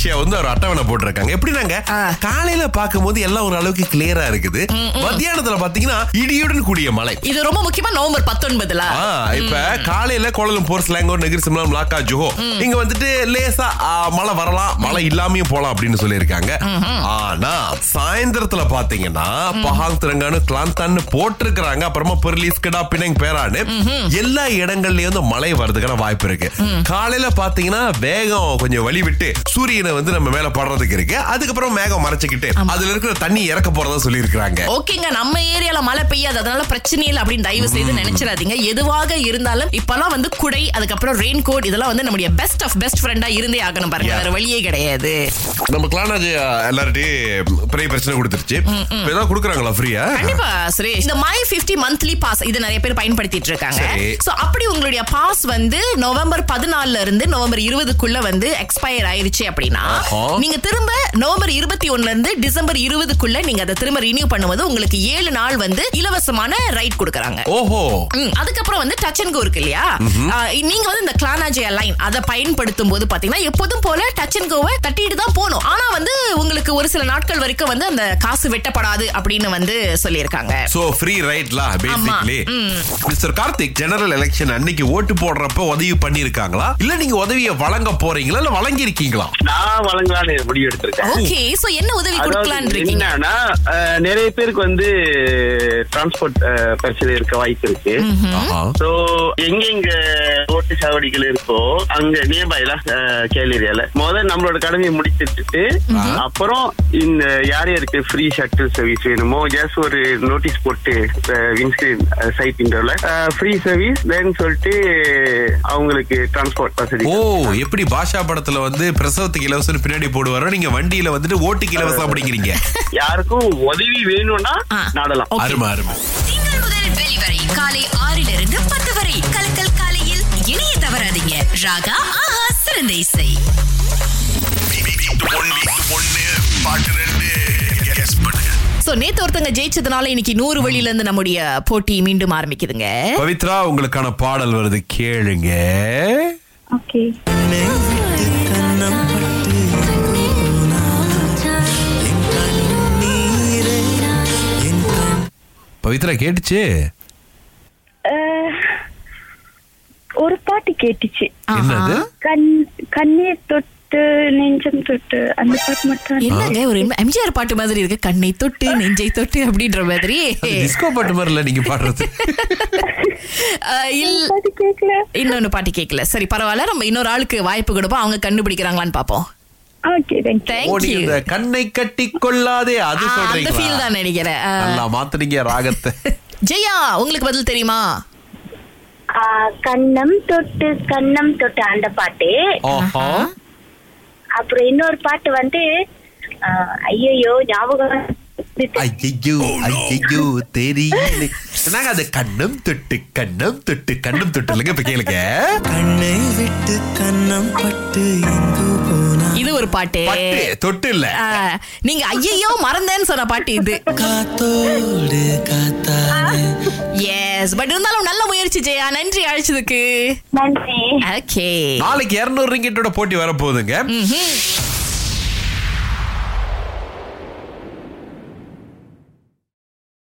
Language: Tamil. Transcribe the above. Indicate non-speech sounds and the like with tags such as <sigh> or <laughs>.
ஷே வந்து ஒரு அட்டவணை போட்டிருக்காங்க. எப்படினாங்க காலையில பார்க்கும்போது எல்லாம் ஒரு அளவுக்கு கிளியரா இருக்குது. மத்தியானத்துல பாத்தீங்கன்னா இடியுடன் கூடிய மழை. இது ரொம்ப முக்கியமா நவம்பர் பத்தொன்பதுல. இப்ப காலையில Kuala Lumpur Selangor Negeri Sembilan லாக்கா Johor. இங்க வந்துட்டு லேசா மழை வரலாம் மழை இல்லாமையும் போலாம் அப்படின்னு சொல்லியிருக்காங்க. ஆனா சாயந்தரத்துல பாத்தீங்கன்னா பஹாங் திரங்கானு கிளாந்தான்னு போட்டிருக்கிறாங்க. அப்புறமா பெர்லிஸ் கிடா பினங் பேரான்னு எல்லா இடங்கள்லயும் வந்து மழை வர்றதுக்கான வாய்ப்பு இருக்கு. காலையில பாத்தீங்கன்னா வேகம் கொஞ்சம் வழி விட்டு சூரியனை வந்து நம்ம மேல படுறதுக்கு இருக்கு. அதுக்கப்புறம் மேகம் மறைச்சுக்கிட்டு அதுல இருக்கிற தண்ணி இறக்க போறதா சொல்லியிருக்காங்க ஓகேங்க நம்ம ஏரியால மழை பெய்யாது. அதனால பிரச்சனை இல்லை அப்படின்னு தயவு செய்து நினைச்சிடாதீங்க. எதுவாக இருந்தாலும் இப்பெல்லாம் வந்து குடை அதுக்கப்புறம் ரெயின் கோட் இதெல்லாம் வந்து நம்முடைய பெஸ்ட் ஆஃப் பெஸ்ட் ஃப்ரெண்டா இருந்தே ஆகணும் பாருங்க. வேற வழியே கிடையாது. நம்ம கிளானாஜ் எல்லார்ட்டையும் பெரிய பிரச்சனை கொடுத்துருச்சு. ஏதாவது கொடுக்குறாங்களா ஃப்ரீயா கண்டிப்பா சுரேஷ். இந்த மை 50 மந்த்லி பாஸ் இது நிறைய பேர் பயன்படுத்திட்டு இருக்காங்க. சோ அப்படி உங்களுடைய பாஸ் வந்து நவம்பர் பதினாலுல இருந்து நவம்பர் இருபதுக்குள்ள வந்து எக்ஸ்பயர் ஆயிருச்சு அப்படின்னா நீங்க திரும்ப நவம்பர் இருபத்தி ஒண்ணுல இருந்து டிசம்பர் இருபதுக்குள்ள நீங்க அதை திரும்ப ரினியூ பண்ணும்போது உங்களுக்கு ஏழு நாள் வந்து இலவசமான ரைட் கொடுக்கறாங்க. ஓஹோ. அதுக்கப்புறம் வந்து டச் அண்ட் கோ இருக்கு இல்லையா? நீங்க வந்து இந்த கிளானாஜே லைன் அதை பயன்படுத்தும் போது பாத்தீங்கன்னா எப்போதும் போல டச் அண்ட் கோவை தட்டிட்டு தான் போகணும். ஆனா வந்து உங்களுக்கு ஒரு சில நாட்கள் வரைக்கும் வந்து அந்த காசு வெட்டப்படாது அப்படின்னு வந்து சொல்லியிருக்காங்க. So free ரைட்லா basically mister Karthik general election அன்னைக்கு ஓட்டு போடுறப்ப உதவி பண்ணிருக்காங்களா இல்ல நீங்க உதவியை வழங்க போறீங்களா? இல்ல வழங்கி இருக்கீங்களா நான் வழங்கலான்னு முடிவு எடுத்திருக்கேன். ஓகே சோ என்ன உதவி கொடுக்கலாம்னு அதாவது இருக்கீங்க என்னன்னா நிறைய பேருக்கு வந்து டிரான்ஸ்போர்ட் பிரச்சனை இருக்க வாய்ப்பு இருக்கு. சோ எங்க எங்க ஓட்டு சாவடிகள் இருக்கோ அங்க நியர்பைல கேள் ஏரியால. முதல்ல நம்மளோட கடமையை முடிச்சிட்டு அப்புறம் இந்த யார் யாருக்கு ஃப்ரீ ஷட்டில் சர்வீஸ் வேணுமோ ஜஸ்ட் ஒரு நோட்டீஸ் போட்டு விண்ஸ்கிரீன் சைட் இண்டோல ஃப்ரீ சர்வீஸ் தென் சொல்லிட்டு அவங்களுக்கு டிரான்ஸ்போர்ட் வசதி. ஓ எப்படி பாஷா படத்துல வந்து பிரசவத்துக்கு இலவசம் பின்னாடி போடுவாரோ நீங்க வண்டியில வந்துட்டு ஓட்டுக்கு இலவசம் அப்படிங்கிறீங்க யாருக்கும் உதவி வேணும்னா. நாடலாம். அருமை அருமை. காலை ஆறிலிருந்து பத்து வரை கலக்கல் காலையில் இணைய தவறாதீங்க. ராகா ஆஹா சிறந்த இசை. பாட்டு ரெண்டு சோ நேத்து ஒருத்தங்க ஜெயிச்சதுனால இன்னைக்கு நூறு வழியில இருந்து நம்முடைய போட்டி மீண்டும் ஆரம்பிக்குதுங்க. பவித்ரா உங்களுக்கான பாடல் வருது. கேளுங்க. பவித்ரா கேட்டுச்சு ஒரு பாட்டு கேட்டுச்சு. என்னது? கண் கண்ணீர் தொட்டு நெஞ்சம் தொட்டு அந்த பாட்டு மட்டும் இல்ல. என்னங்க ஒரு எம்ஜிஆர் பாட்டு மாதிரி இருக்கு. கண்ணை தொட்டு நெஞ்சை தொட்டு அப்படின்ற மாதிரி. டிஸ்கோ பாட்டு மாதிரி இல்ல நீங்க பாடுறது. இன்னொன்னு பாட்டு கேட்கல சரி பரவாயில்ல. நம்ம இன்னொரு ஆளுக்கு வாய்ப்பு கொடுப்போம். அவங்க கண்டுபிடிக்கிறாங்களான்னு பாப்போம் கண்ணை கட்டி கொள்ளாதே அது ஃபீல் தான் நினைக்கிறேன். நல்லா மாத்துனீங்க ராகத்தை. <laughs> ஜெயா உங்களுக்கு பதில் தெரியுமா? கண்ணம் தொட்டு கண்ணம் தொட்டு அந்த பாட்டு. ஓஹோ அப்புறம் இன்னொரு பாட்டு வந்து ஐயோ ஞாபகம் ஐயோ ஐயோ தெரியல. நாங்க அது கண்ணம் தொட்டு கண்ணம் தொட்டு கண்ணம் தொட்டு இல்லைங்க இப்ப கேளுங்க. கண்ணை விட்டு கண்ணம் பட்டு இது ஒரு பாட்டு. பட்டு தொட்டு இல்ல. நீங்க ஐயையோ மறந்தேன்னு சொன்ன பாட்டு இது. காத்தோடு காத்தானே எஸ் பட் இருந்தாலும் நல்ல முயற்சி ஜெயா. நன்றி அழைச்சதுக்கு. நன்றி. ஓகே நாளைக்கு இருநூறு ரிங்கிட்டோட போட்டி வரப்போகுதுங்க.